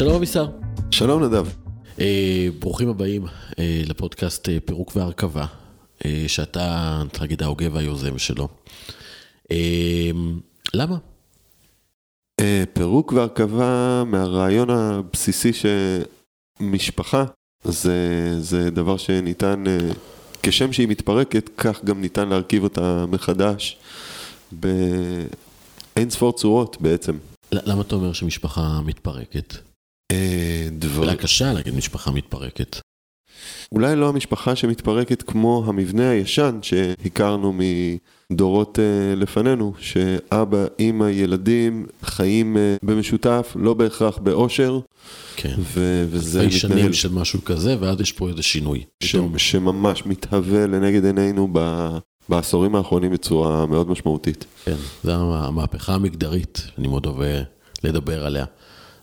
שלום אבישר. שלום נדב. אה, ברוכים הבאים אה, לפודקאסט אה, פירוק והרכבה, אה, שאתה, צריך להגיד, ההוגה והיוזם שלו. אה, למה? אה, פירוק והרכבה מהרעיון הבסיסי שמשפחה זה, זה דבר שניתן, אה, כשם שהיא מתפרקת, כך גם ניתן להרכיב אותה מחדש באין ספור צורות בעצם. למה אתה אומר שמשפחה מתפרקת? אה, דבר... אולי קשה להגיד משפחה מתפרקת. אולי לא המשפחה שמתפרקת כמו המבנה הישן שהכרנו מדורות אה, לפנינו, שאבא, אימא, ילדים חיים אה, במשותף, לא בהכרח באושר, כן. ו- וזה אלפי שנים מתנהל, של משהו כזה, ואז יש פה איזה שינוי. ש- פתאום. שממש מתהווה לנגד עינינו ב- בעשורים האחרונים בצורה מאוד משמעותית. כן, זה המהפכה המגדרית, אני מאוד אוהב לדבר עליה.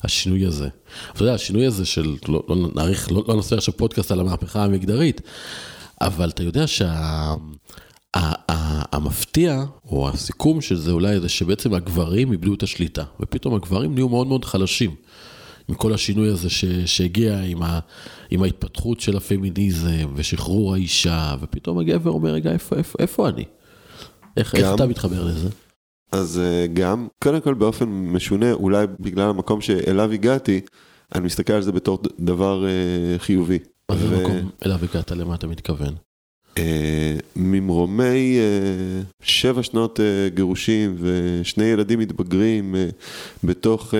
השינוי הזה. אתה יודע, השינוי הזה של, לא, לא נעריך, לא, לא נעשה עכשיו פודקאסט על המהפכה המגדרית, אבל אתה יודע שהמפתיע, או הסיכום של זה אולי, זה שבעצם הגברים איבדו את השליטה, ופתאום הגברים נהיו מאוד מאוד חלשים. עם כל השינוי הזה ש, שהגיע עם, ה, עם ההתפתחות של הפמיניזם ושחרור האישה, ופתאום הגבר אומר, רגע, איפה, איפה, איפה אני? איך, איך גם- אתה מתחבר לזה? אז אה, גם, קודם כל באופן משונה, אולי בגלל המקום שאליו הגעתי, אני מסתכל על זה בתור דבר אה, חיובי. מה זה המקום אליו הגעת, למה אתה מתכוון? אה, ממרומי שבע שנות גירושים ושני ילדים מתבגרים בתוך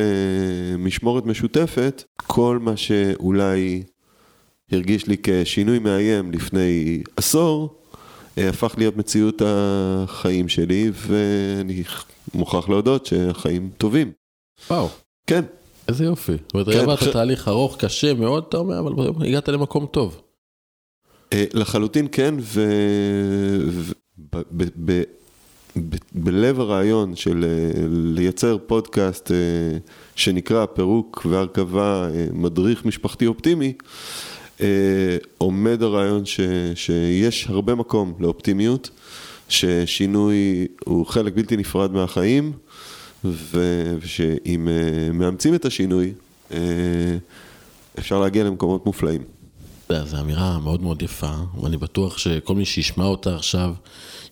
משמורת משותפת, כל מה שאולי הרגיש לי כשינוי מאיים לפני עשור, הפך להיות מציאות החיים שלי, ואני מוכרח להודות שהחיים טובים. וואו, כן, איזה יופי. זאת אומרת, כן, עברת תהליך ארוך, קשה מאוד, אתה אומר, אבל הגעת למקום טוב. אה, לחלוטין כן, ובלב הרעיון של אה, לייצר פודקאסט אה, שנקרא פירוק והרכבה אה, מדריך משפחתי אופטימי, אה, עומד הרעיון ש, שיש הרבה מקום לאופטימיות, ששינוי הוא חלק בלתי נפרד מהחיים, ו- ושאם אה, מאמצים את השינוי, אה, אפשר להגיע למקומות מופלאים. זו אמירה מאוד מאוד יפה, ואני בטוח שכל מי שישמע אותה עכשיו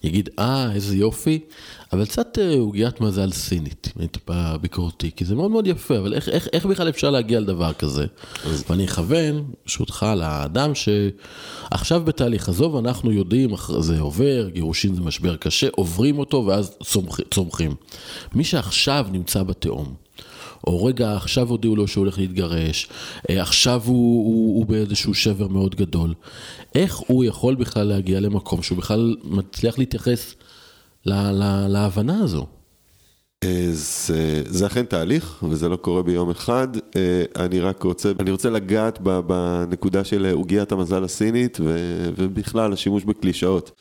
יגיד, אה, איזה יופי, אבל קצת אה, עוגיית מזל סינית, אני טיפה ביקורתי, כי זה מאוד מאוד יפה, אבל איך, איך, איך בכלל אפשר להגיע לדבר כזה? ואני אכוון, ברשותך, לאדם שעכשיו בתהליך, עזוב, אנחנו יודעים, זה עובר, גירושין זה משבר קשה, עוברים אותו ואז צומח, צומחים. מי שעכשיו נמצא בתהום, או רגע, עכשיו הודיעו לו שהוא הולך להתגרש, אה, עכשיו הוא, הוא, הוא באיזשהו שבר מאוד גדול. איך הוא יכול בכלל להגיע למקום שהוא בכלל מצליח להתייחס ל, ל, להבנה הזו? אה, זה, זה אכן תהליך, וזה לא קורה ביום אחד. אה, אני רק רוצה, אני רוצה לגעת בנקודה של עוגיית המזל הסינית, ו- ובכלל השימוש בקלישאות.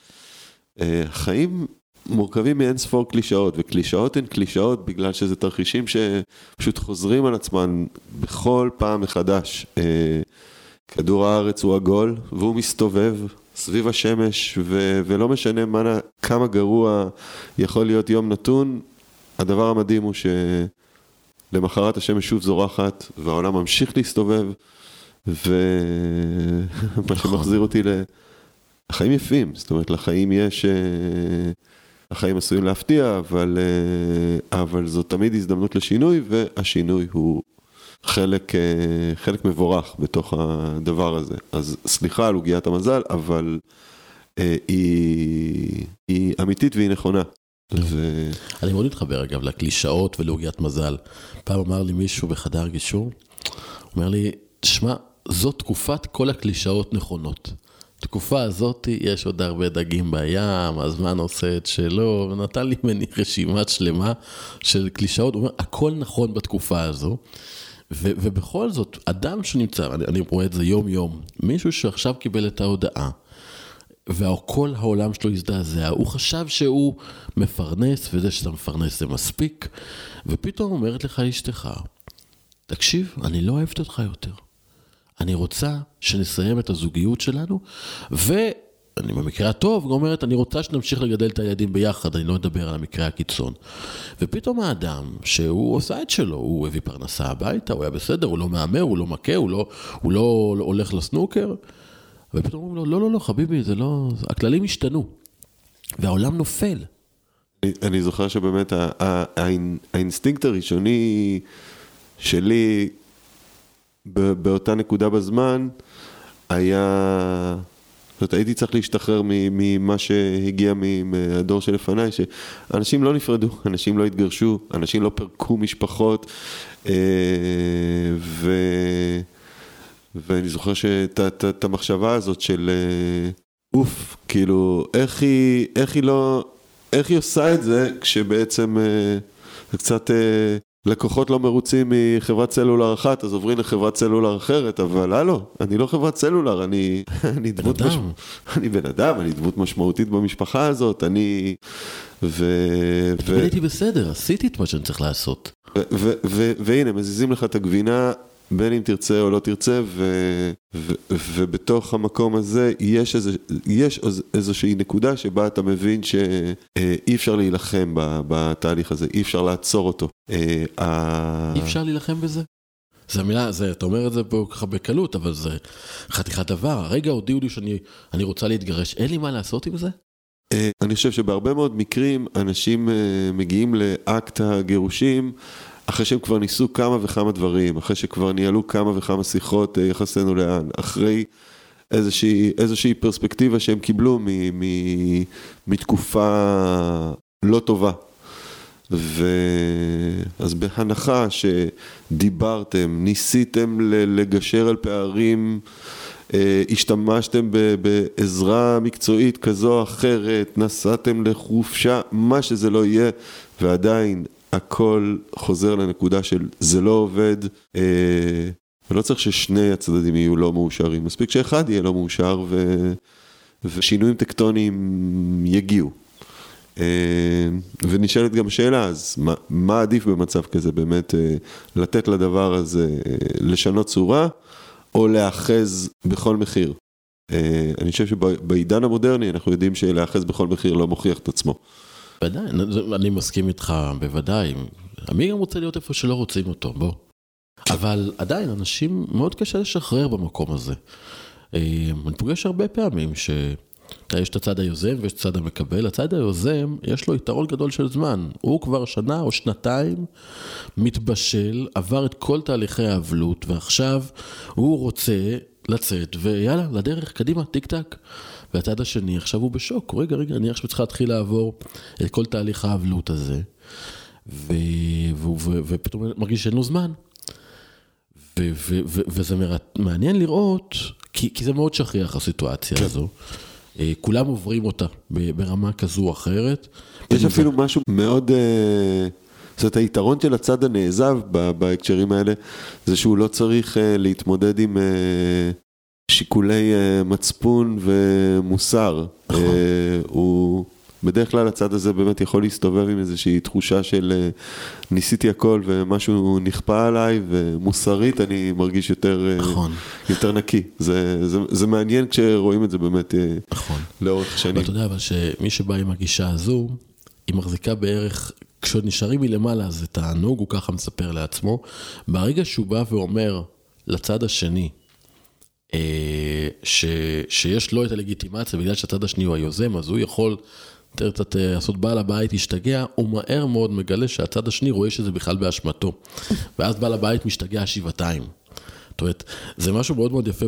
אה, החיים מורכבים מאין ספור קלישאות, וקלישאות הן קלישאות בגלל שזה תרחישים שפשוט חוזרים על עצמם בכל פעם מחדש. כדור הארץ הוא עגול, והוא מסתובב סביב השמש, ו- ולא משנה מה, כמה גרוע יכול להיות יום נתון, הדבר המדהים הוא שלמחרת השמש שוב זורחת, והעולם ממשיך להסתובב, ומה שמחזיר אותי ל... החיים יפים, זאת אומרת, לחיים יש... אה, החיים עשויים להפתיע, אבל, אה, אבל זו תמיד הזדמנות לשינוי, והשינוי הוא חלק, אה, חלק מבורך בתוך הדבר הזה. אז סליחה על עוגיית המזל, אבל אה, היא, היא אמיתית והיא נכונה. ו... אני מאוד מתחבר אגב לקלישאות ולעוגיית מזל. פעם אמר לי מישהו בחדר גישור, אומר לי, שמע, זו תקופת כל הקלישאות נכונות. בתקופה הזאת יש עוד הרבה דגים בים, הזמן עושה את שלו, ונתן לי ממני רשימת שלמה של קלישאות, הוא אומר, הכל נכון בתקופה הזו. ו- ובכל זאת, אדם שנמצא, אני, אני רואה את זה יום-יום, מישהו שעכשיו קיבל את ההודעה, וכל העולם שלו הזדעזע, הוא חשב שהוא מפרנס, וזה שאתה מפרנס זה מספיק, ופתאום אומרת לך אשתך, תקשיב, אני לא אוהבת אותך יותר. אני רוצה שנסיים את הזוגיות שלנו, אני במקרה הטוב, אומרת, אני רוצה שנמשיך לגדל את הילדים ביחד, אני לא אדבר על המקרה הקיצון. ופתאום האדם, שהוא עושה את שלו, הוא הביא פרנסה הביתה, הוא היה בסדר, הוא לא מהמר, הוא לא מכה, הוא לא, הוא לא הולך לסנוקר, ופתאום אומרים לו, לא, לא, לא, חביבי, זה לא... הכללים השתנו, והעולם נופל. אני, אני זוכר שבאמת האינסטינקט הראשוני שלי באותה נקודה בזמן היה... זאת אומרת, הייתי צריך להשתחרר ממה שהגיע מהדור שלפניי, שאנשים לא נפרדו, אנשים לא התגרשו, אנשים לא פירקו משפחות, אה, ו... ואני זוכר שאת המחשבה הזאת של אה, אוף, כאילו, איך היא, איך היא לא, איך היא עושה את זה כשבעצם אה, זה קצת לקוחות לא מרוצים מחברת סלולר אחת, אז עוברים לחברת סלולר אחרת, אבל הלו, אני לא חברת סלולר, אני, אני דמות משמעותית. אני בן אדם, אני דמות משמעותית במשפחה הזאת, אני... ו... ו... הייתי בסדר, עשיתי את מה שאני צריך לעשות. והנה, מזיזים לך את הגבינה, בין אם תרצה או לא תרצה, ו, ו, ובתוך המקום הזה יש, איזה, יש איזושהי נקודה שבה אתה מבין שאי אפשר להילחם בתהליך הזה, אי אפשר לעצור אותו. אה, אי אפשר להילחם בזה? זה מילה, זה, אתה אומר את זה פה ככה בקלות, אבל זה חתיכת דבר. הרגע הודיעו לי שאני רוצה להתגרש, אין לי מה לעשות עם זה? אה, אני חושב שבהרבה מאוד מקרים אנשים אה, מגיעים לאקט הגירושים אחרי שהם כבר ניסו כמה וכמה דברים, אחרי שכבר ניהלו כמה וכמה שיחות אה, יחסנו לאן, אחרי איזושהי, איזושהי פרספקטיבה שהם קיבלו מ, מ, מתקופה לא טובה. ואז בהנחה שדיברתם, ניסיתם לגשר על פערים, אה, השתמשתם בעזרה מקצועית כזו או אחרת, נסעתם לחופשה, מה שזה לא יהיה, ועדיין הכל חוזר לנקודה של זה לא עובד, אה, ולא צריך ששני הצדדים יהיו לא מאושרים, מספיק שאחד יהיה לא מאושר ו, ושינויים טקטוניים יגיעו. אה, ונשאלת גם שאלה, אז מה, מה עדיף במצב כזה, באמת אה, לתת לדבר הזה אה, לשנות צורה, או להאחז בכל מחיר? אה, אני חושב שבעידן המודרני אנחנו יודעים שלהאחז בכל מחיר לא מוכיח את עצמו. בוודאי, אני מסכים איתך, בוודאי. מי גם רוצה להיות איפה שלא רוצים אותו, בוא. אבל עדיין, אנשים, מאוד קשה לשחרר במקום הזה. אה, אני פוגש הרבה פעמים ש... יש את הצד היוזם ויש את הצד המקבל. הצד היוזם, יש לו יתרון גדול של זמן. הוא כבר שנה או שנתיים מתבשל, עבר את כל תהליכי האבלות, ועכשיו הוא רוצה לצאת, ויאללה, לדרך, קדימה, טיק טק. והצד השני עכשיו הוא בשוק, רגע, רגע, אני עכשיו צריכה להתחיל לעבור את כל תהליך האבלות הזה, ו... ו... ו... ופתאום מרגיש שאין לו זמן. ו... ו... ו... וזה מעניין לראות, כי, כי זה מאוד שכיח הסיטואציה כן. הזו. אה, כולם עוברים אותה ברמה כזו או אחרת. יש אפילו זה... משהו מאוד... אה, זאת אומרת, היתרון של הצד הנעזב בהקשרים האלה, זה שהוא לא צריך אה, להתמודד עם שיקולי uh, מצפון ומוסר. נכון. Uh, הוא, בדרך כלל הצד הזה באמת יכול להסתובב עם איזושהי תחושה של uh, ניסיתי הכל ומשהו נכפה עליי, ומוסרית אני מרגיש יותר, נכון. יותר נקי. זה, זה, זה מעניין כשרואים את זה באמת נכון. לאורך שנים. ואתה יודע אבל שמי שבא עם הגישה הזו, היא מחזיקה בערך, כשעוד נשארים מלמעלה זה תענוג, הוא ככה מספר לעצמו. ברגע שהוא בא ואומר לצד השני, אה, ש, שיש לו את הלגיטימציה בגלל שהצד השני הוא היוזם, אז הוא יכול קצת אה, לעשות בעל הבית השתגע, הוא מהר מאוד מגלה שהצד השני רואה שזה בכלל באשמתו. ואז בעל הבית משתגע שבעתיים. זאת אומרת, זה משהו מאוד מאוד יפה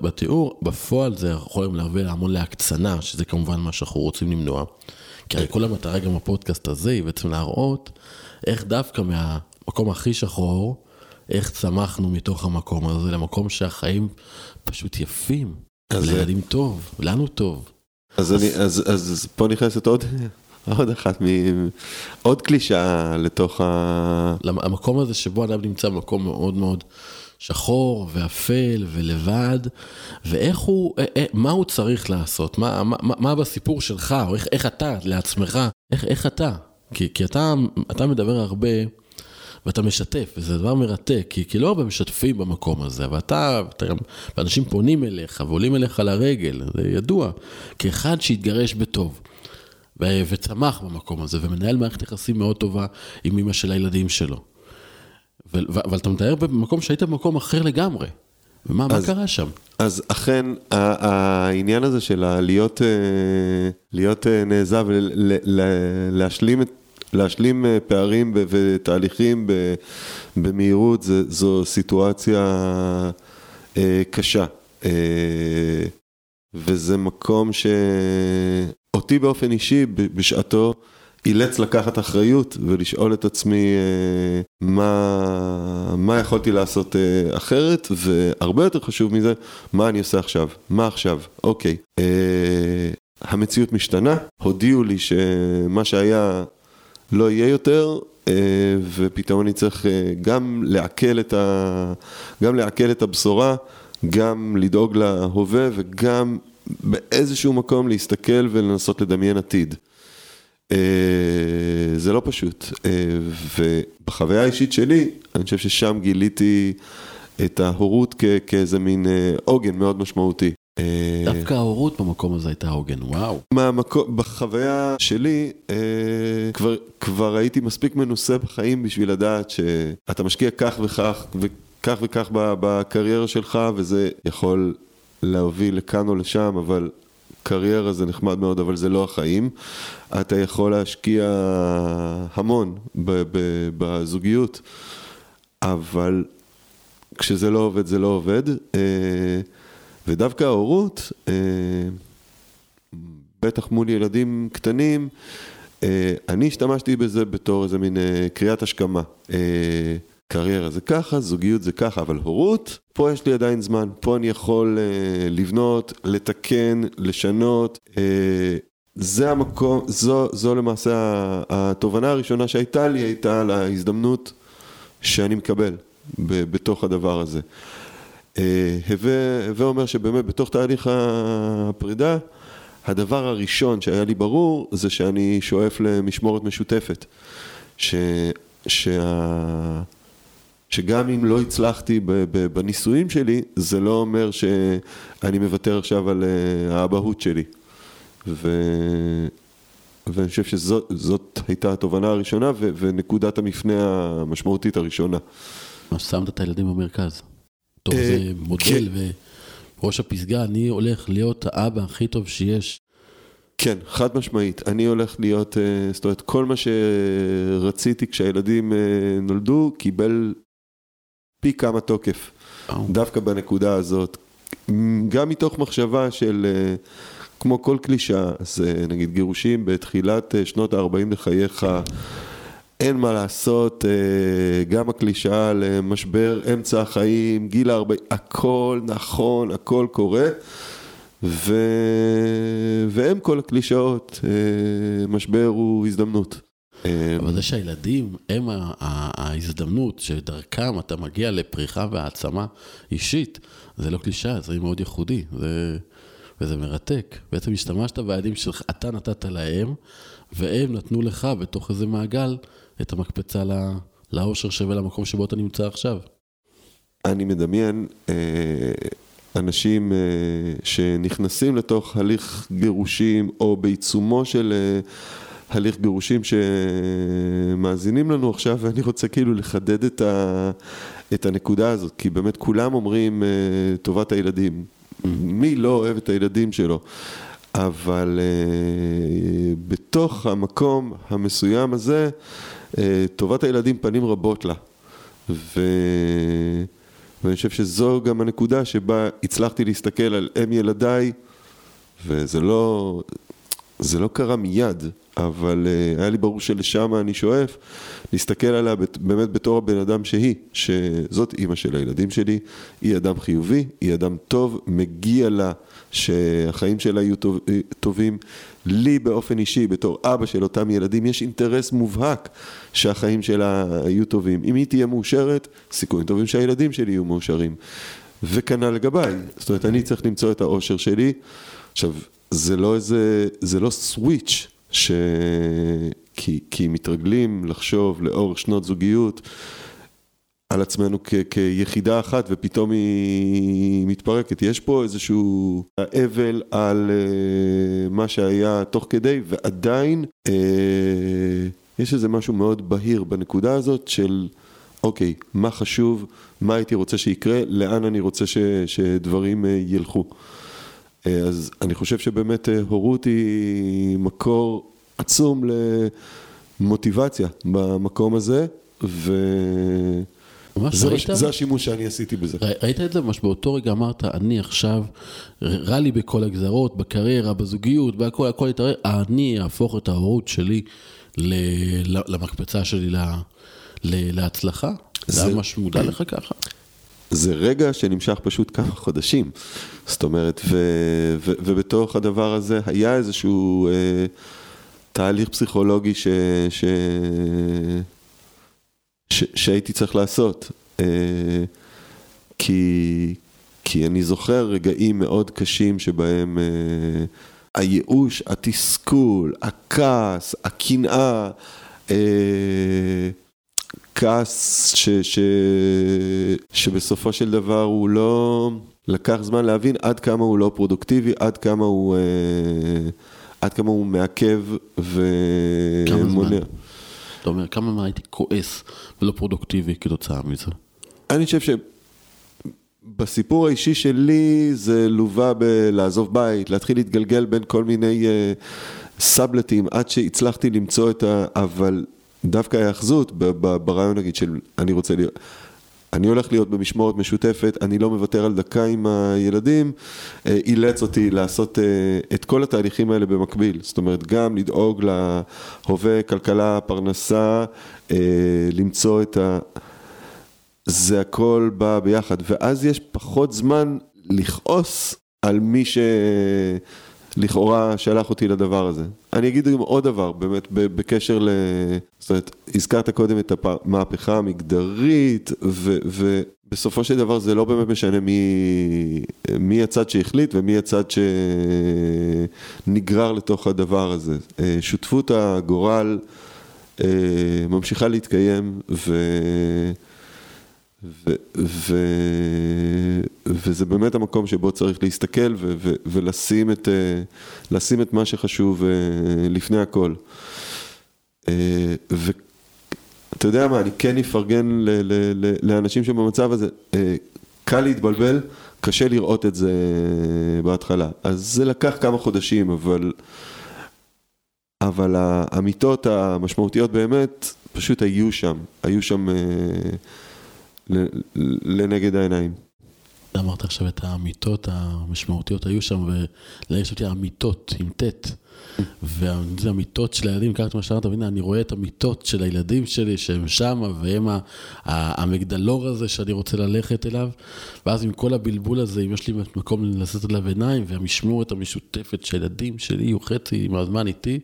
בתיאור, בפועל זה יכול היום להביא המון להקצנה, שזה כמובן מה שאנחנו רוצים למנוע. כי הרי כל המטרה גם בפודקאסט הזה היא בעצם להראות איך דווקא מהמקום הכי שחור, איך צמחנו מתוך המקום הזה למקום שהחיים פשוט יפים. לילדים טוב, לנו טוב. אז, אז... אני, אז, אז פה נכנסת עוד, עוד אחת, מ... עוד קלישאה לתוך ה... המקום הזה שבו אדם נמצא במקום מאוד מאוד שחור ואפל ולבד, ואיך הוא, אה, אה, מה הוא צריך לעשות, מה, מה, מה בסיפור שלך, או איך, איך אתה לעצמך, איך, איך אתה, כי, כי אתה, אתה מדבר הרבה ואתה משתף, וזה דבר מרתק, כי, כי לא הרבה משתפים במקום הזה, אבל אתה, גם, ואנשים פונים אליך ועולים אליך לרגל, זה ידוע, כאחד שהתגרש בטוב. ו- וצמח במקום הזה, ומנהל מערכת יחסים מאוד טובה עם אמא של הילדים שלו. ו- ו- אבל אתה מתאר במקום שהיית במקום אחר לגמרי. ומה אז- קרה שם? אז אכן, העניין הזה של להיות, אה, להיות אה, נעזב, ולהשלים את... להשלים אה, פערים ותהליכים במהירות, זה, זו סיטואציה אה, קשה. אה, וזה מקום שאותי באופן אישי, בשעתו, אילץ לקחת אחריות ולשאול את עצמי מה, מה יכולתי לעשות אחרת, והרבה יותר חשוב מזה, מה אני עושה עכשיו? מה עכשיו? אוקיי. המציאות משתנה, הודיעו לי שמה שהיה לא יהיה יותר, אה, ופתאום אני צריך אה, גם לעכל את, ה... גם לעכל את הבשורה, גם לדאוג להווה וגם באיזשהו מקום להסתכל ולנסות לדמיין עתיד. אה, זה לא פשוט, ובחוויה האישית שלי, אני חושב ששם גיליתי את ההורות כ- כאיזה מין עוגן מאוד משמעותי. אה, דווקא ההורות במקום הזה הייתה עוגן, וואו. מהמקום, בחוויה שלי, אה, כבר, הייתי מספיק מנוסה בחיים בשביל לדעת שאתה משקיע כך וכך וכך וכך בקריירה שלך, וזה יכול להוביל לכאן או לשם, אבל קריירה זה נחמד מאוד, אבל זה לא החיים. אתה יכול להשקיע המון בזוגיות, אבל כשזה לא עובד, זה לא עובד. ודווקא ההורות, אה, בטח מול ילדים קטנים, אה, אני השתמשתי בזה בתור איזה מין אה, קריאת השכמה. אה, קריירה זה ככה, זוגיות זה ככה, אבל הורות, פה יש לי עדיין זמן, פה אני יכול אה, לבנות, לתקן, לשנות. אה, זה המקום, זו, זו למעשה התובנה הראשונה שהייתה לי, הייתה על ההזדמנות שאני מקבל ב- בתוך הדבר הזה. אה, הווה אומר שבאמת בתוך תהליך הפרידה, הדבר הראשון שהיה לי ברור זה שאני שואף למשמורת משותפת. ש, שה, שגם אם לא הצלחתי בנישואים שלי, זה לא אומר שאני מוותר עכשיו על אה, האבהות שלי. ו... ואני חושב שזאת זאת הייתה התובנה הראשונה ו, ונקודת המפנה המשמעותית הראשונה. ממש שמת את הילדים במרכז. טוב, אה, זה מודל כן. וראש הפסגה, אני הולך להיות האבא הכי טוב שיש. כן, חד משמעית. אני הולך להיות, אה, זאת אומרת, כל מה שרציתי כשהילדים אה, נולדו, קיבל פי כמה תוקף, וואו. דווקא בנקודה הזאת. גם מתוך מחשבה של, אה, כמו כל קלישה, זה נגיד גירושים בתחילת שנות ה-40 לחייך, אין מה לעשות, אה, גם הקלישאה למשבר אמצע החיים, גיל ה-40, הכל נכון, הכל קורה. ו... והם כל הקלישאות, אה, משבר הוא הזדמנות. אה, אבל זה שהילדים הם ההזדמנות שדרכם אתה מגיע לפריחה והעצמה אישית, זה לא קלישאה, זה מאוד ייחודי, זה, וזה מרתק. בעצם השתמשת בילדים שלך, אתה נתת להם, והם נתנו לך בתוך איזה מעגל את המקפצה ל- לאושר שווה למקום שבו אתה נמצא עכשיו. אני מדמיין אה, אנשים אה, שנכנסים לתוך הליך גירושים, או בעיצומו של אה, הליך גירושים שמאזינים לנו עכשיו, ואני רוצה כאילו לחדד את, ה, את הנקודה הזאת, כי באמת כולם אומרים אה, טובת הילדים. מי לא אוהב את הילדים שלו? אבל אה, בתוך המקום המסוים הזה, טובת הילדים פנים רבות לה. ו... ואני חושב שזו גם הנקודה שבה הצלחתי להסתכל על אם ילדיי, וזה לא, זה לא קרה מיד, אבל uh, היה לי ברור שלשם אני שואף, להסתכל עליה באמת בתור הבן אדם שהיא, שזאת אימא של הילדים שלי, היא אדם חיובי, היא אדם טוב, מגיע לה שהחיים שלה יהיו טוב, אה, טובים. לי באופן אישי, בתור אבא של אותם ילדים, יש אינטרס מובהק שהחיים שלה יהיו טובים. אם היא תהיה מאושרת, סיכויים טובים שהילדים שלי יהיו מאושרים. וכנ"ל לגביי, זאת אומרת, אני צריך למצוא את האושר שלי. עכשיו, זה לא איזה, זה לא סוויץ' כי, כי מתרגלים לחשוב לאורך שנות זוגיות על עצמנו כ, כיחידה אחת ופתאום היא מתפרקת. יש פה איזשהו אבל על uh, מה שהיה תוך כדי ועדיין uh, יש איזה משהו מאוד בהיר בנקודה הזאת של אוקיי, מה חשוב, מה הייתי רוצה שיקרה, לאן אני רוצה ש, שדברים uh, ילכו. Uh, אז אני חושב שבאמת uh, הורות היא מקור עצום למוטיבציה במקום הזה, ו... זה, ראית? זה השימוש שאני עשיתי בזה. ראית את זה ממש באותו רגע אמרת, אני עכשיו, רע לי בכל הגזרות, בקריירה, בזוגיות, בהכל, הכל יתערער, אני אהפוך את ההורות שלי למקפצה שלי לה, להצלחה? זה היה ממש מודע לך ככה? זה רגע שנמשך פשוט כמה חודשים. זאת אומרת, ו, ו, ובתוך הדבר הזה היה איזשהו אה, תהליך פסיכולוגי ש, ש, ש, שהייתי צריך לעשות. אה, כי, כי אני זוכר רגעים מאוד קשים שבהם אה, הייאוש, התסכול, הכעס, הקנאה, אה, כעס ש, ש, שבסופו של דבר הוא לא... לקח זמן להבין עד כמה הוא לא פרודוקטיבי, עד כמה הוא, עד כמה הוא מעכב ומונע. כמה זמן? אתה אומר, כמה זמן הייתי כועס ולא פרודוקטיבי כתוצאה מזה? אני חושב שבסיפור האישי שלי זה לווה בלעזוב בית, להתחיל להתגלגל בין כל מיני uh, סאבלטים עד שהצלחתי למצוא את ה... אבל דווקא ההאחזות ברעיון נגיד של אני רוצה להיות... אני הולך להיות במשמורת משותפת, אני לא מוותר על דקה עם הילדים, אה, אילץ אותי לעשות אה, את כל התהליכים האלה במקביל. זאת אומרת, גם לדאוג להווה, כלכלה, פרנסה, אה, למצוא את ה... זה הכל בא ביחד, ואז יש פחות זמן לכעוס על מי ש... לכאורה שלח אותי לדבר הזה. אני אגיד גם עוד דבר, באמת, בקשר ל... זאת אומרת, הזכרת קודם את המהפכה המגדרית, ו... ובסופו של דבר זה לא באמת משנה מי, מי הצד שהחליט ומי הצד שנגרר לתוך הדבר הזה. אה, שותפות הגורל אה, ממשיכה להתקיים, ו... ו, ו, וזה באמת המקום שבו צריך להסתכל ו, ו, ולשים את, אה, את מה שחשוב אה, לפני הכל. אה, ואתה יודע מה, אני כן אפרגן ל, ל, ל, לאנשים שבמצב הזה, קל להתבלבל, קשה לראות את זה בהתחלה. אז זה לקח כמה חודשים, אבל, אבל האמיתות המשמעותיות באמת פשוט היו שם, היו שם... לנגד העיניים. אמרת עכשיו את האמיתות המשמעותיות היו שם, ולרגע אותי האמיתות עם ט', וזה אמיתות של הילדים, ככה מה שאמרת, והנה אני רואה את המיטות של הילדים שלי שהם שם, והם המגדלור הזה שאני רוצה ללכת אליו, ואז עם כל הבלבול הזה, אם יש לי מקום לשאת עליו עיניים, והמשמורת המשותפת שהילדים שלי יהיו חצי עם הזמן איתי,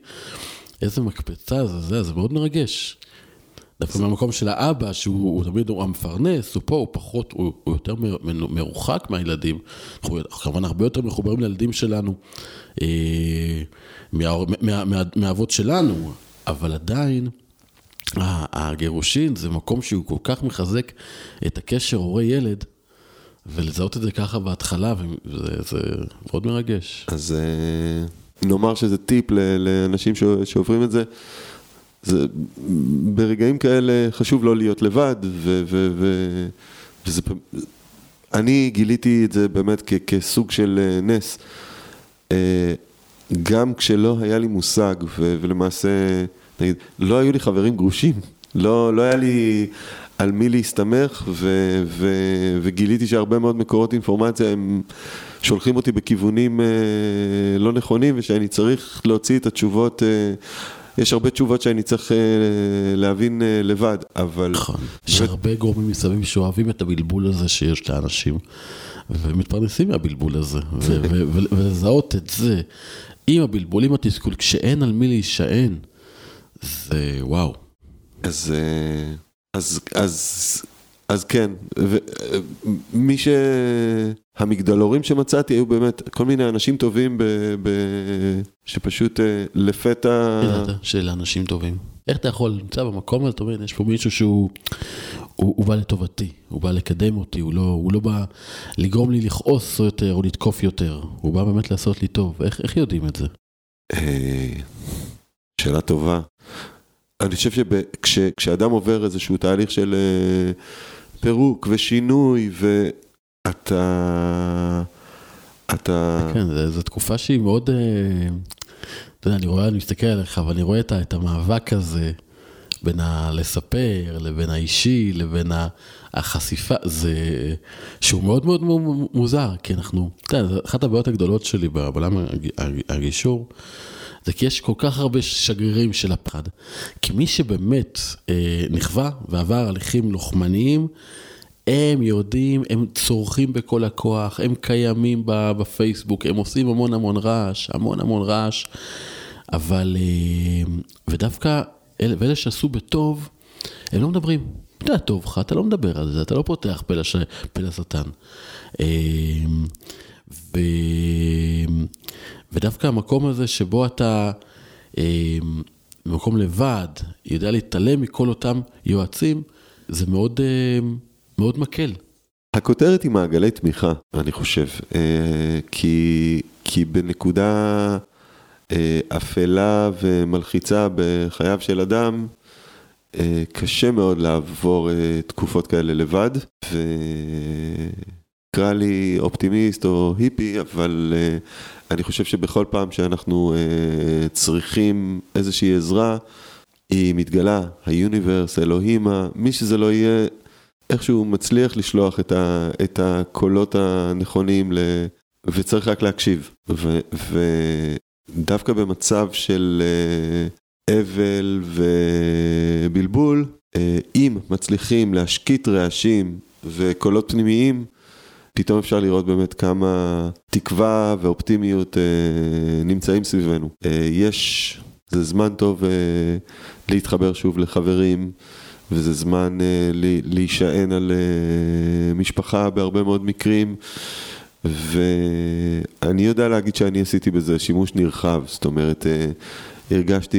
איזה מקפצה זה, זה, זה מאוד מרגש. דווקא מהמקום של האבא, שהוא תמיד הוא המפרנס, הוא פה, הוא פחות, הוא, יותר מרוחק מהילדים. אנחנו כמובן הרבה יותר מחוברים לילדים שלנו, אה, מהאבות שלנו, אבל עדיין, הגירושין זה מקום שהוא כל כך מחזק את הקשר הורה-ילד, ולזהות את זה ככה בהתחלה, זה, זה מאוד מרגש. אז אה, נאמר שזה טיפ לאנשים שעוברים את זה. זה, ברגעים כאלה חשוב לא להיות לבד, ו, ו, ו, וזה, אני גיליתי את זה באמת כ, כסוג של אה, נס. אה, גם כשלא היה לי מושג, ו, ולמעשה, נגיד, לא היו לי חברים גרושים, לא, לא היה לי על מי להסתמך, ו, ו, וגיליתי שהרבה מאוד מקורות אינפורמציה הם שולחים אותי בכיוונים אה, לא נכונים, ושאני צריך להוציא את התשובות. אה, יש הרבה תשובות שאני צריך אה, להבין אה, לבד, אבל... נכון, יש הרבה גורמים מסביב שאוהבים את הבלבול הזה שיש לאנשים, ומתפרנסים מהבלבול הזה, ולזהות את זה עם הבלבול, עם התסכול, כשאין על מי להישען, זה וואו. אז, אה, אז, אז, אז כן, ומי ש... המגדלורים שמצאתי היו באמת כל מיני אנשים טובים ב... ב... שפשוט אה, לפתע... שאלה אנשים טובים. איך אתה יכול, נמצא במקום הזה, אתה אומר, יש פה מישהו שהוא הוא, בא לטובתי, הוא בא לקדם אותי, הוא לא, הוא לא בא לגרום לי לכעוס יותר או לתקוף יותר, הוא בא באמת לעשות לי טוב. איך, איך יודעים את זה? אה, שאלה טובה. אני חושב שכשאדם עובר איזשהו תהליך של אה, פירוק ושינוי, ואתה... אתה... כן, זו תקופה שהיא מאוד... אה, אתה יודע, אני רואה, אני מסתכל עליך, ואני רואה את, את המאבק הזה בין הלספר, לבין האישי, לבין החשיפה, זה... שהוא מאוד מאוד מוזר, כי אנחנו... אתה יודע, אחת הבעיות הגדולות שלי בעולם הגישור, זה כי יש כל כך הרבה שגרירים של הפחד. כי מי שבאמת אה, נכווה ועבר הליכים לוחמניים, הם יודעים, הם צורכים בכל הכוח, הם קיימים בפייסבוק, הם עושים המון המון רעש, המון המון רעש, אבל, אה, ודווקא אלה, ואלה שעשו בטוב, הם לא מדברים. אתה יודע, טוב לך, אתה לא מדבר על זה, אתה לא פותח פה, לש... לשטן. אה, ו... ודווקא המקום הזה שבו אתה אה, במקום לבד, יודע להתעלם מכל אותם יועצים, זה מאוד, אה, מאוד מקל. הכותרת היא מעגלי תמיכה, אני חושב, אה, כי, כי בנקודה אפלה ומלחיצה בחייו של אדם, קשה מאוד לעבור תקופות כאלה לבד, וקרא לי אופטימיסט או היפי, אבל אני חושב שבכל פעם שאנחנו צריכים איזושהי עזרה, היא מתגלה, היוניברס, אלוהימה, מי שזה לא יהיה, איכשהו מצליח לשלוח את, ה, את הקולות הנכונים, ל, וצריך רק להקשיב. ו, ודווקא במצב של uh, אבל ובלבול, uh, אם מצליחים להשקיט רעשים וקולות פנימיים, פתאום אפשר לראות באמת כמה תקווה ואופטימיות אה, נמצאים סביבנו. אה, יש, זה זמן טוב אה, להתחבר שוב לחברים, וזה זמן אה, להישען על אה, משפחה בהרבה מאוד מקרים. ואני יודע להגיד שאני עשיתי בזה שימוש נרחב, זאת אומרת, אה, הרגשתי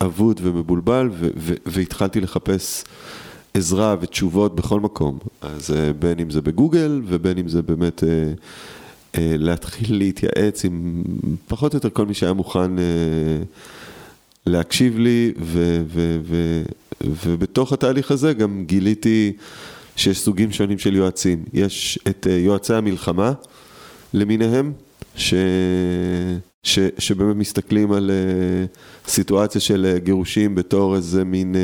אבוד ומבולבל והתחלתי לחפש עזרה ותשובות בכל מקום. אז בין אם זה בגוגל ובין אם זה באמת להתחיל להתייעץ עם פחות או יותר כל מי שהיה מוכן להקשיב לי, ו, ו, ו, ובתוך התהליך הזה גם גיליתי שיש סוגים שונים של יועצים. יש את יועצי המלחמה למיניהם, ש... ש, שבאמת מסתכלים על סיטואציה של גירושים בתור איזה מין...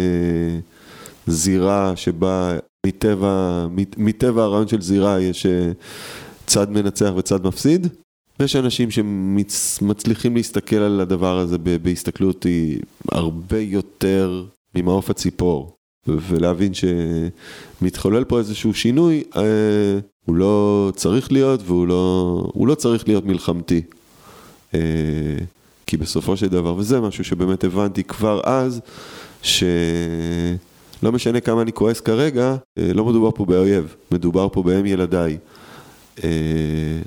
זירה שבה מטבע, מטבע הרעיון של זירה יש אה, צד מנצח וצד מפסיד. ויש אנשים שמצליחים להסתכל על הדבר הזה בהסתכלות היא הרבה יותר ממעוף הציפור, ולהבין שמתחולל פה איזשהו שינוי, אה, הוא לא צריך להיות והוא לא, לא צריך להיות מלחמתי. אה, כי בסופו של דבר, וזה משהו שבאמת הבנתי כבר אז, ש... לא משנה כמה אני כועס כרגע, אה, לא מדובר פה באויב, מדובר פה באם ילדיי. אה,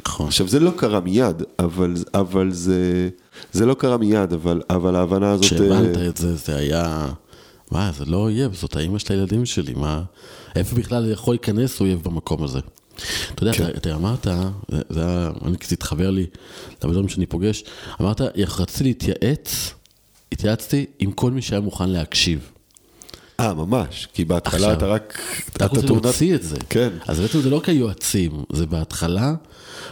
נכון. עכשיו זה לא קרה מיד, אבל, אבל זה, זה לא קרה מיד, אבל, אבל ההבנה הזאת... כשהבנת אה, את זה, זה היה, מה, זה לא אויב, זאת האימא של הילדים שלי, מה, איפה בכלל יכול להיכנס אויב במקום הזה? אתה יודע, כן. אתה, אתה אמרת, זה היה, אני קצת התחבר לי לדברים שאני פוגש, אמרת, רציתי להתייעץ, התייעצתי עם כל מי שהיה מוכן להקשיב. אה, ממש, כי בהתחלה אתה רק... אתה רוצה להוציא את זה. כן. אז בעצם זה לא כיועצים, זה בהתחלה,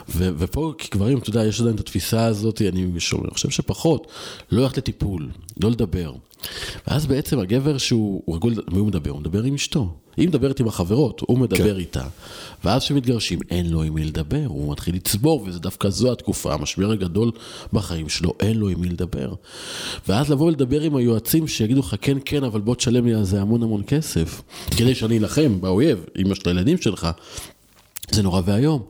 ו- ופה כגברים, אתה יודע, יש עדיין את התפיסה הזאת, אני חושב שפחות, לא הולך לטיפול, לא לדבר. ואז בעצם הגבר שהוא רגול, מי הוא מדבר? הוא מדבר עם אשתו. היא מדברת עם החברות, הוא מדבר כן. איתה. ואז כשמתגרשים, אין לו עם מי לדבר, הוא מתחיל לצבור, וזה דווקא זו התקופה, המשבר הגדול בחיים שלו, אין לו עם מי לדבר. ואז לבוא ולדבר עם היועצים שיגידו לך, כן, כן, אבל בוא תשלם לי על זה המון המון כסף, כדי שאני אלחם באויב, אמא של הילדים שלך. זה נורא ואיום.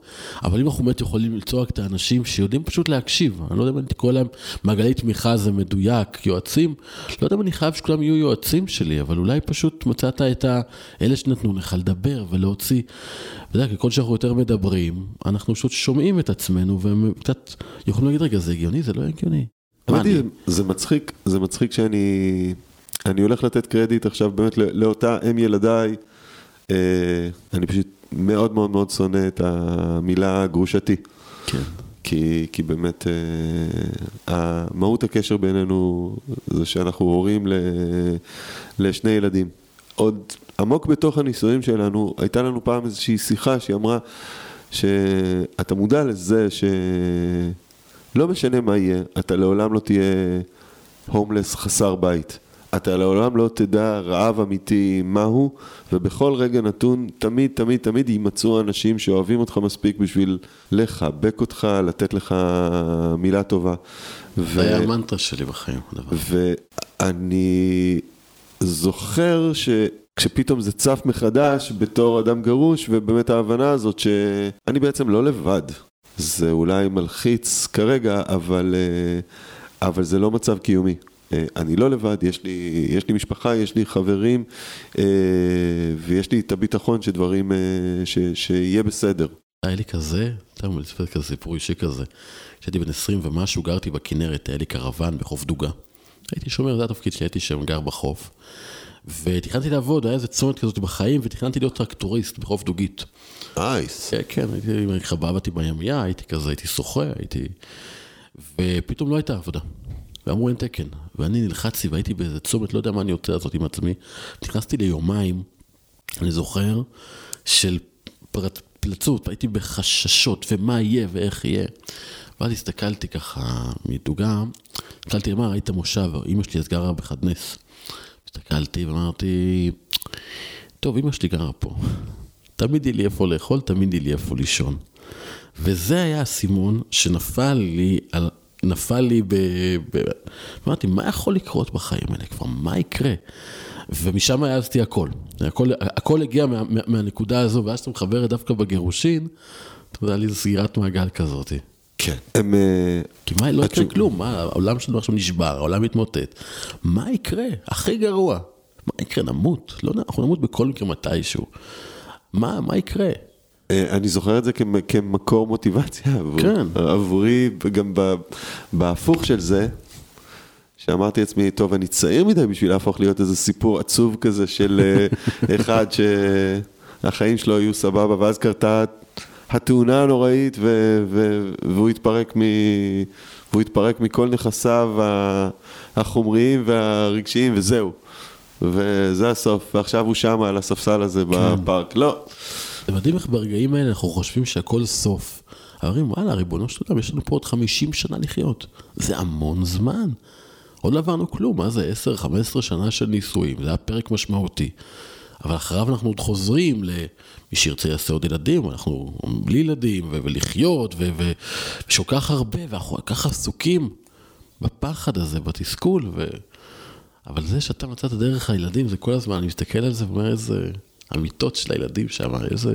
אבל אם אנחנו באמת יכולים למצוא רק את האנשים שיודעים פשוט להקשיב, אני לא יודע אם אני קורא להם מעגלי תמיכה זה מדויק, יועצים, לא יודע אם אני חייב שכולם יהיו יועצים שלי, אבל אולי פשוט מצאת את האלה שנתנו לך לדבר ולהוציא. אתה יודע, ככל שאנחנו יותר מדברים, אנחנו פשוט שומעים את עצמנו, והם קצת יכולים להגיד, רגע, זה הגיוני? זה לא הגיוני. האמת היא, זה מצחיק, זה מצחיק שאני אני הולך לתת קרדיט עכשיו באמת לאותה אם ילדיי. אה, אני פשוט מאוד מאוד מאוד שונא את המילה גרושתי. כן. כי, כי באמת, אה, מהות הקשר בינינו זה שאנחנו הורים ל, לשני ילדים. עוד עמוק בתוך הנישואים שלנו, הייתה לנו פעם איזושהי שיחה שהיא אמרה שאתה מודע לזה שלא משנה מה יהיה, אתה לעולם לא תהיה הומלס חסר בית. אתה לעולם לא תדע רעב אמיתי מהו, ובכל רגע נתון, תמיד, תמיד, תמיד יימצאו אנשים שאוהבים אותך מספיק בשביל לחבק אותך, לתת לך מילה טובה. זה היה המנטרה שלי בחיים, הדבר. ואני זוכר ש... כשפתאום זה צף מחדש בתור אדם גרוש, ובאמת ההבנה הזאת שאני בעצם לא לבד. זה אולי מלחיץ כרגע, אבל, אה, אבל זה לא מצב קיומי. אה, אני לא לבד, יש לי, יש לי משפחה, יש לי חברים, אה, ויש לי את הביטחון שדברים, אה, ש, שיהיה בסדר. היה לי כזה, אתה יודע, לספר כזה סיפור אישי כזה. כשהייתי בן 20 ומשהו, גרתי בכנרת, היה לי קרוון בחוף דוגה. הייתי שומר, זה התפקיד שלי, הייתי שם גר בחוף. ותכננתי לעבוד, היה איזה צומת כזאת בחיים, ותכננתי להיות טרקטוריסט בחוף דוגית. נייס. כן, כן, הייתי, חבבתי בימייה, הייתי כזה, הייתי שוחה, הייתי... ופתאום לא הייתה עבודה. ואמרו אין תקן. ואני נלחצתי והייתי באיזה צומת, לא יודע מה אני רוצה לעשות עם עצמי. נכנסתי ליומיים, אני זוכר, של פרט, פלצות, הייתי בחששות, ומה יהיה ואיך יהיה. ואז הסתכלתי ככה מדוגה, הסתכלתי, מה, ראית מושב, אמא שלי אז גרה בחדנס. הסתכלתי ואמרתי, טוב, אמא שלי גרה פה. תמיד יהיה לי איפה לאכול, תמיד יהיה לי איפה לישון. וזה היה האסימון שנפל לי על נפל לי ב... ב... אמרתי, מה יכול לקרות בחיים האלה כבר? מה יקרה? ומשם העזתי הכל. הכל, הכל הגיע מה, מה, מהנקודה הזו, ואז אתה מחבר דווקא בגירושין, אתה יודע, לי סגירת מעגל כזאת. כן. הם... אה, כי מה, לא יקרה כלום, מה, העולם שלנו עכשיו נשבר, העולם מתמוטט. מה יקרה? הכי גרוע. מה יקרה? נמות? לא, אנחנו נמות בכל מקרה מתישהו. מה, מה יקרה? אה, אני זוכר את זה כמקור מוטיבציה עבור, כן. עבורי, וגם בהפוך של זה, שאמרתי לעצמי, טוב, אני צעיר מדי בשביל להפוך להיות איזה סיפור עצוב כזה של אה, אחד שהחיים שלו היו סבבה, ואז קרתה התאונה הנוראית ו- ו- והוא התפרק מ... והוא התפרק מכל נכסיו החומריים והרגשיים וזהו. וזה הסוף, ועכשיו הוא שם על הספסל הזה כן. בפארק. לא. זה מדהים איך ברגעים האלה אנחנו חושבים שהכל סוף. אומרים, וואלה, ריבונו של עולם, יש לנו פה עוד 50 שנה לחיות. זה המון זמן. עוד לא עברנו כלום, מה זה 10-15 שנה של נישואים, זה היה פרק משמעותי. אבל אחריו אנחנו עוד חוזרים למי שירצה יעשה עוד ילדים, אנחנו בלי ילדים, ו- ולחיות, ו- ו- ושכל כך הרבה, ואנחנו כל כך עסוקים בפחד הזה, בתסכול, ו... אבל זה שאתה מצאת דרך הילדים, זה כל הזמן, אני מסתכל על זה ואומר איזה... המיטות של הילדים שם, איזה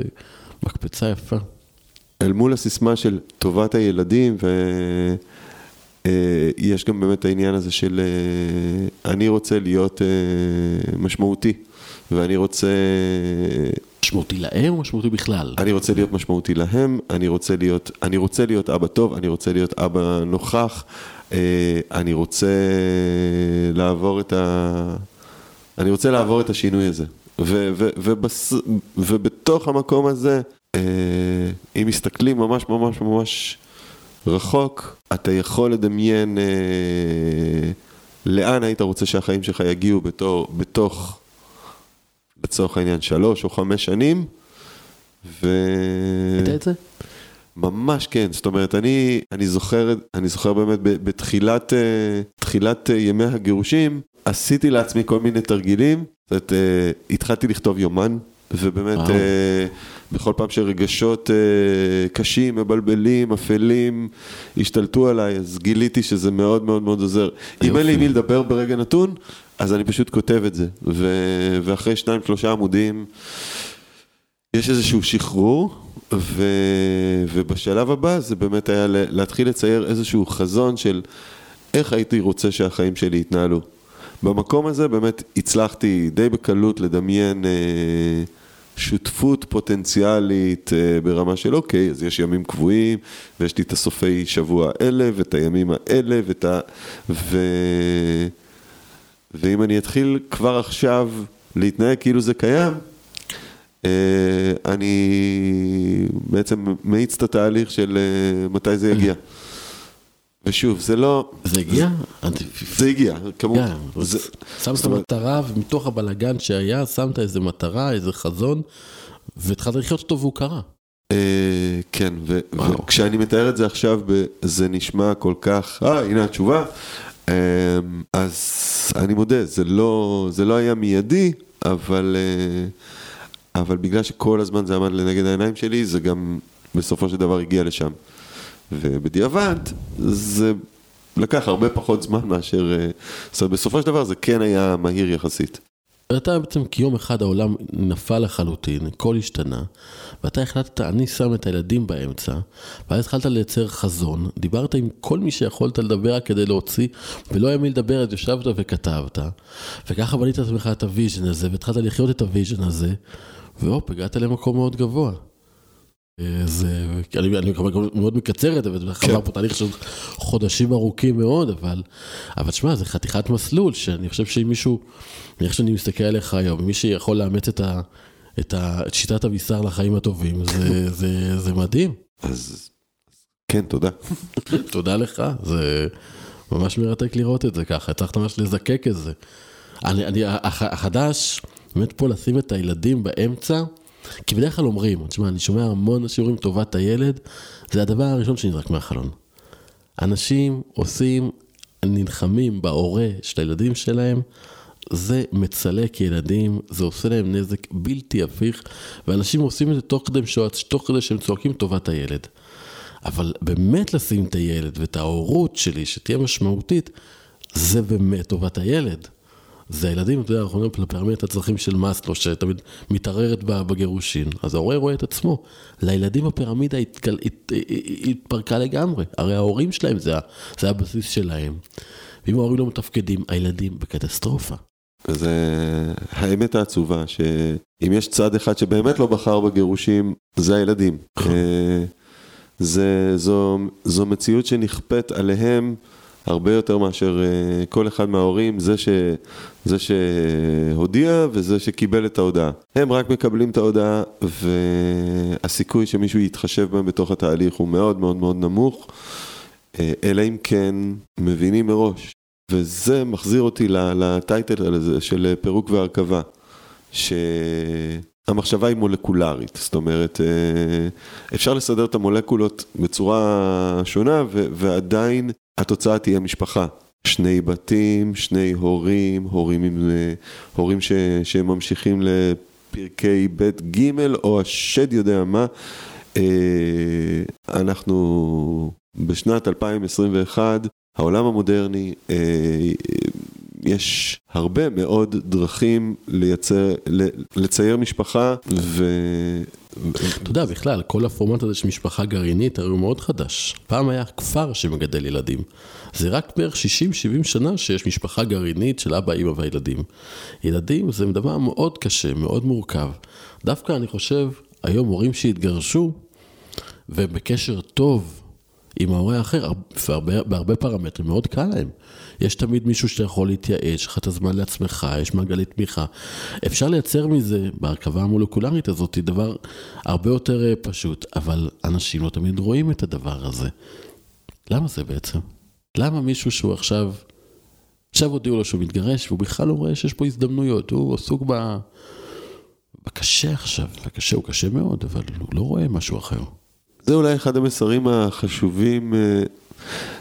מקפצה יפה. אל מול הסיסמה של טובת הילדים, ויש אה, גם באמת העניין הזה של אה, אני רוצה להיות אה, משמעותי, ואני רוצה... משמעותי להם או משמעותי בכלל? אני רוצה להיות משמעותי להם, אני רוצה להיות, אני רוצה להיות אבא טוב, אני רוצה להיות אבא נוכח, אני רוצה לעבור את ה... אני רוצה לעבור את השינוי הזה. ו- ו- ובס... ובתוך המקום הזה, אה, אם מסתכלים ממש ממש ממש רחוק, אתה יכול לדמיין אה, לאן היית רוצה שהחיים שלך יגיעו בתור, בתוך, לצורך העניין, שלוש או חמש שנים. ו... היית את זה? ממש כן, זאת אומרת, אני, אני זוכר, אני זוכר באמת בתחילת תחילת ימי הגירושים, עשיתי לעצמי כל מיני תרגילים, זאת אומרת, uh, התחלתי לכתוב יומן, ובאמת uh, בכל פעם שרגשות uh, קשים, מבלבלים, אפלים, השתלטו עליי, אז גיליתי שזה מאוד מאוד מאוד עוזר. אם אין לי מי לדבר ברגע נתון, אז אני פשוט כותב את זה, ו- ואחרי שניים שלושה עמודים, יש איזשהו שחרור, ו... ובשלב הבא זה באמת היה להתחיל לצייר איזשהו חזון של איך הייתי רוצה שהחיים שלי יתנהלו. במקום הזה באמת הצלחתי די בקלות לדמיין אה, שותפות פוטנציאלית אה, ברמה של אוקיי, אז יש ימים קבועים, ויש לי את הסופי שבוע האלה, ואת הימים האלה, ואת ה... ו... ואם אני אתחיל כבר עכשיו להתנהג כאילו זה קיים, אה, אני בעצם מאיץ את התהליך של אה, מתי זה יגיע. ושוב, זה לא... זה הגיע? זה הגיע, כמובן. שמת מטרה, ומתוך הבלגן שהיה, שמת איזה מטרה, איזה חזון, והתחלת לחיות אותו והוא קרה. אה, כן, וכשאני מתאר את זה עכשיו, זה נשמע כל כך, אה, הנה התשובה. אמ, אז אני מודה, זה לא, זה לא היה מיידי, אבל, אה, אבל בגלל שכל הזמן זה עמד לנגד העיניים שלי, זה גם בסופו של דבר הגיע לשם. ובדיעבד, זה לקח הרבה פחות זמן מאשר, אה, זאת אומרת, בסופו של דבר זה כן היה מהיר יחסית. ואתה בעצם כיום אחד העולם נפל לחלוטין, הכל השתנה, ואתה החלטת, אני שם את הילדים באמצע, ואז התחלת לייצר חזון, דיברת עם כל מי שיכולת לדבר כדי להוציא, ולא היה מי לדבר, אז ישבת וכתבת, וככה בנית את עצמך את ה vision הזה, והתחלת לחיות את ה vision הזה, והופ, הגעת למקום מאוד גבוה. זה, אני, אני מאוד מקצר את זה, וזה חזר פה תהליך של חודשים ארוכים מאוד, אבל, אבל שמע, זה חתיכת מסלול, שאני חושב שאם מישהו, איך שאני מסתכל עליך היום, מי שיכול לאמץ את, ה, את, ה, את שיטת הבישר לחיים הטובים, זה, זה, זה מדהים. אז כן, תודה. תודה לך, זה ממש מרתק לראות את זה ככה, צריך ממש לזקק את זה. אני, אני, החדש, באמת פה לשים את הילדים באמצע, כי בדרך כלל אומרים, תשמע, אני שומע המון שיעורים טובת הילד, זה הדבר הראשון שנזרק מהחלון. אנשים עושים, נלחמים בהורה של הילדים שלהם, זה מצלק ילדים, זה עושה להם נזק בלתי הפיך, ואנשים עושים את זה תוך כדי, תוך כדי שהם צועקים טובת הילד. אבל באמת לשים את הילד ואת ההורות שלי, שתהיה משמעותית, זה באמת טובת הילד. זה הילדים, אתה יודע, אנחנו אומרים לפירמידת הצרכים של מאסלו, שתמיד מתערערת בגירושין. אז ההורה רואה את עצמו. לילדים הפירמידה התגל, הת, התפרקה לגמרי. הרי ההורים שלהם זה, זה הבסיס שלהם. ואם ההורים לא מתפקדים, הילדים בקטסטרופה. זה האמת העצובה, שאם יש צד אחד שבאמת לא בחר בגירושים, זה הילדים. נכון. אה, זה, זו, זו מציאות שנכפית עליהם. הרבה יותר מאשר uh, כל אחד מההורים, זה, ש, זה שהודיע וזה שקיבל את ההודעה. הם רק מקבלים את ההודעה, והסיכוי שמישהו יתחשב בהם בתוך התהליך הוא מאוד מאוד מאוד נמוך, uh, אלא אם כן מבינים מראש. וזה מחזיר אותי לטייטל הזה של פירוק והרכבה, שהמחשבה היא מולקולרית, זאת אומרת, אה, אפשר לסדר את המולקולות בצורה שונה ועדיין התוצאה תהיה משפחה. שני בתים, שני הורים, הורים, עם, אה, הורים ש, שממשיכים לפרקי בית ג' או השד יודע מה. אה, אנחנו בשנת 2021, העולם המודרני, אה, יש הרבה מאוד דרכים לייצר, לצייר משפחה ו... אתה יודע, בכלל, כל הפורמט הזה של משפחה גרעינית הרי הוא מאוד חדש. פעם היה כפר שמגדל ילדים. זה רק בערך 60-70 שנה שיש משפחה גרעינית של אבא, אמא והילדים. ילדים זה דבר מאוד קשה, מאוד מורכב. דווקא אני חושב, היום הורים שהתגרשו, והם בקשר טוב עם ההורה האחר, בהרבה פרמטרים, מאוד קל להם. יש תמיד מישהו שאתה יכול להתייעץ, יש לך את הזמן לעצמך, יש מעגלי תמיכה. אפשר לייצר מזה, בהרכבה המולקולרית הזאת, דבר הרבה יותר אה, פשוט, אבל אנשים לא תמיד רואים את הדבר הזה. למה זה בעצם? למה מישהו שהוא עכשיו, עכשיו הודיעו לו שהוא מתגרש, והוא בכלל לא רואה שיש פה הזדמנויות, הוא עסוק ב... בקשה עכשיו, הקשה הוא קשה מאוד, אבל הוא לא רואה משהו אחר. זה אולי אחד המסרים החשובים, אה,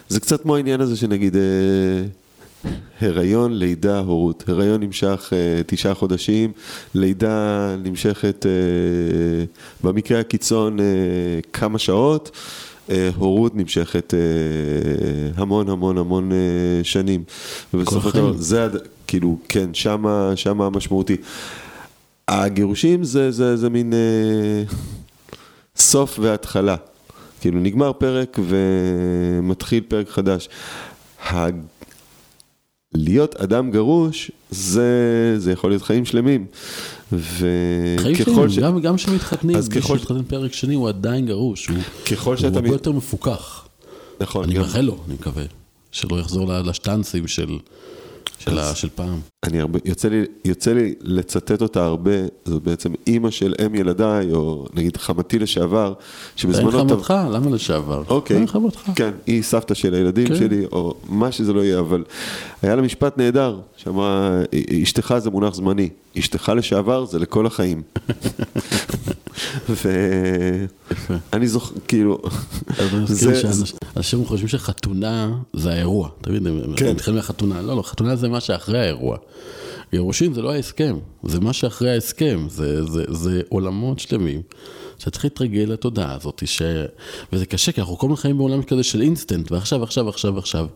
זה קצת כמו העניין הזה שנגיד אה, הריון, לידה, הורות. הריון נמשך אה, תשעה חודשים, לידה נמשכת במקרה הקיצון כמה שעות. הורות נמשכת המון המון המון שנים. ובסופו של דבר, זה כאילו, כן, שמה, שמה המשמעותי. הגירושים זה, זה, זה מין סוף והתחלה. כאילו נגמר פרק ומתחיל פרק חדש. ה... להיות אדם גרוש, זה, זה יכול להיות חיים שלמים. חיים שלמים, ש... גם, גם כשמתחתנים, מי ככל... שמתחתן פרק שני הוא עדיין גרוש, הוא, ככל הוא הרבה מ... יותר מפוקח. נכון. אני מאחל לו, אני מקווה, שלא יחזור לשטאנסים של... של, ה, של פעם. אני הרבה, יוצא לי, יוצא לי לצטט אותה הרבה, זאת בעצם אימא של אם ילדיי, או נגיד חמתי לשעבר, שבזמנו... אין חמתך, למה לשעבר? אוקיי. אין חמתך. כן, היא סבתא של הילדים כן. שלי, או מה שזה לא יהיה, אבל היה לה משפט נהדר, שאמרה, אשתך זה מונח זמני, אשתך לשעבר זה לכל החיים. ואני זוכר, כאילו, אנשים חושבים שחתונה זה האירוע, אתה מבין, הם כן. מתחילים מהחתונה, לא, לא, חתונה זה מה שאחרי האירוע. גירושין זה לא ההסכם, זה מה שאחרי ההסכם, זה, זה, זה עולמות שלמים. שאתה צריך להתרגל לתודעה הזאת, ש... וזה קשה, כי אנחנו כל הזמן חיים בעולם כזה של אינסטנט, ועכשיו, עכשיו, עכשיו, עכשיו.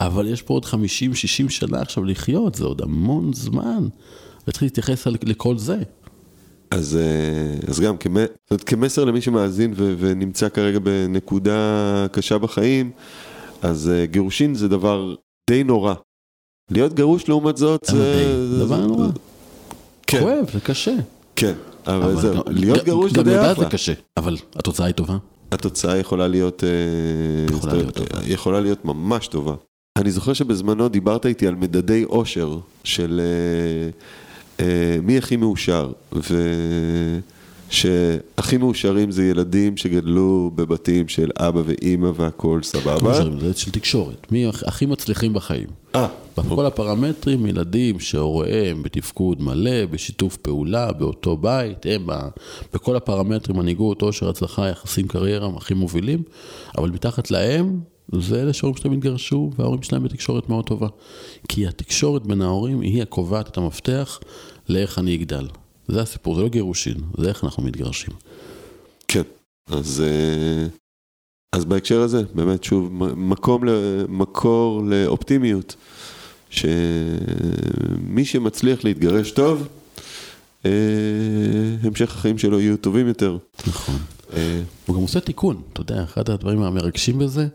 אבל יש פה עוד 50-60 שנה עכשיו לחיות, זה עוד המון זמן. וצריך להתייחס לכל זה. אז, אה, אז גם כמסר למי שמאזין ו, ונמצא כרגע בנקודה קשה בחיים, אז אה, גירושין זה דבר די נורא. להיות גרוש לעומת זאת זה... דבר נורא. כן. כואב, זה קשה. כן, אבל, אבל זהו, להיות גרוש זה די אחלה. גם זה קשה, אבל התוצאה היא טובה. התוצאה יכולה להיות... אה, יכולה להיות טובה. יכולה להיות ממש טובה. אני זוכר שבזמנו דיברת איתי על מדדי אושר של... אה, מי הכי מאושר, ושהכי מאושרים זה ילדים שגדלו בבתים של אבא ואימא והכל סבבה. זה של תקשורת, מי הכי מצליחים בחיים. אה. בכל הפרמטרים, ילדים שהוריהם בתפקוד מלא, בשיתוף פעולה, באותו בית, הם בכל הפרמטרים, מנהיגות, עושר, הצלחה, יחסים, קריירה, הכי מובילים, אבל מתחת להם, זה אלה שההורים שלהם התגרשו, וההורים שלהם בתקשורת מאוד טובה. כי התקשורת בין ההורים היא הקובעת את המפתח לאיך אני אגדל. זה הסיפור, זה לא גירושין, זה איך אנחנו מתגרשים. כן, אז, אה, אז בהקשר הזה, באמת, שוב, מקום, מקור לאופטימיות, שמי שמצליח להתגרש טוב, אה, המשך החיים שלו יהיו טובים יותר. נכון. אה, הוא גם עושה תיקון, אתה יודע, אחד הדברים המרגשים בזה,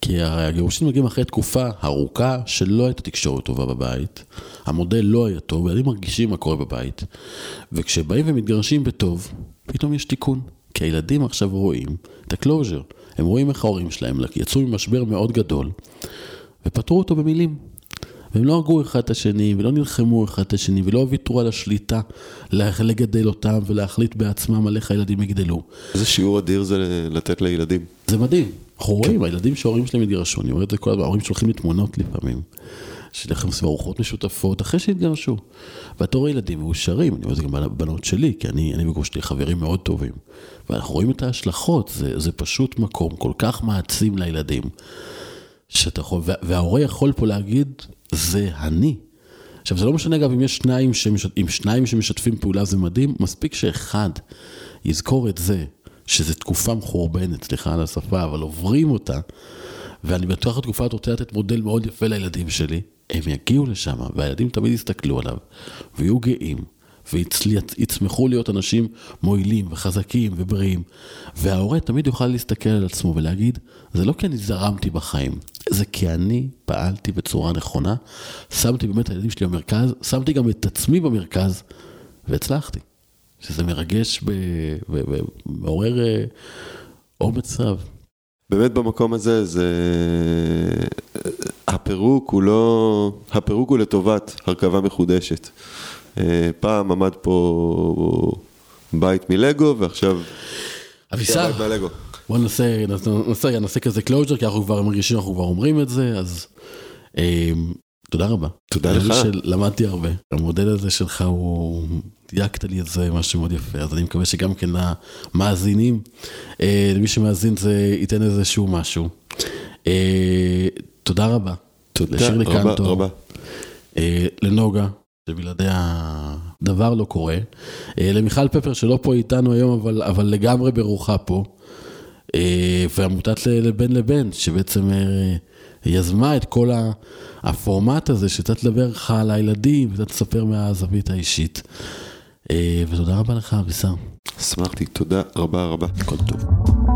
כי הגירושים מגיעים אחרי תקופה ארוכה שלא הייתה תקשורת טובה בבית, המודל לא היה טוב, וילדים מרגישים מה קורה בבית, וכשבאים ומתגרשים בטוב, פתאום יש תיקון, כי הילדים עכשיו רואים את הקלוז'ר, הם רואים איך ההורים שלהם יצאו ממשבר מאוד גדול, ופתרו אותו במילים. והם לא הרגו אחד את השני, ולא נלחמו אחד את השני, ולא ויתרו על השליטה לגדל אותם ולהחליט בעצמם על איך הילדים יגדלו. איזה שיעור אדיר זה לתת לילדים. זה מדהים. אנחנו רואים, הילדים שההורים שלהם התגרשו, אני רואה את זה כל הזמן, ההורים שולחים לי תמונות לפעמים. שלכם עושים ארוחות משותפות אחרי שהתגרשו. ואתה רואה ילדים מאושרים, אני רואה את זה גם בבנות שלי, כי אני, אני וגוש שלי חברים מאוד טובים. ואנחנו רואים את ההשלכות, זה, זה פשוט מקום כל כך מעצים לילדים. שאתה יכול, וההורה יכול פה להגיד, זה אני. עכשיו, זה לא משנה אגב אם יש שניים, שמשת, אם שניים שמשתפים פעולה זה מדהים, מספיק שאחד יזכור את זה, שזו תקופה מחורבנת, סליחה על השפה, אבל עוברים אותה, ואני בטוח התקופה הזאת רוצה לתת מודל מאוד יפה לילדים שלי, הם יגיעו לשם, והילדים תמיד יסתכלו עליו, ויהיו גאים, ויצמחו להיות אנשים מועילים וחזקים ובריאים. וההורה תמיד יוכל להסתכל על עצמו ולהגיד, זה לא כי אני זרמתי בחיים, זה כי אני פעלתי בצורה נכונה, שמתי באמת את הילדים שלי במרכז, שמתי גם את עצמי במרכז, והצלחתי. שזה מרגש ומעורר אה, אומץ רב. באמת במקום הזה, זה... הפירוק הוא לא... הפירוק הוא לטובת הרכבה מחודשת. אה, פעם עמד פה בית מלגו, ועכשיו... אבישר, בוא נעשה, נעשה, נעשה כזה closure, כי אנחנו כבר מרגישים, אנחנו כבר אומרים את זה, אז אה, תודה רבה. תודה לך. למדתי הרבה. המודל הזה שלך הוא, דייקת לי את זה משהו מאוד יפה, אז אני מקווה שגם כן למאזינים, אה, למי שמאזין זה ייתן איזשהו משהו. תודה רבה. תודה רבה. לשירלי קנטור. לנוגה. שבלעדיה דבר לא קורה. אה, למיכל פפר שלא פה איתנו היום, אבל, אבל לגמרי ברוחה פה. אה, ועמותת לבין לבין, שבעצם אה, יזמה את כל הפורמט הזה, שקצת לדבר לך על הילדים, וקצת לספר מהזווית האישית. ותודה רבה לך, אבישר. שמחתי, תודה רבה רבה. כל טוב.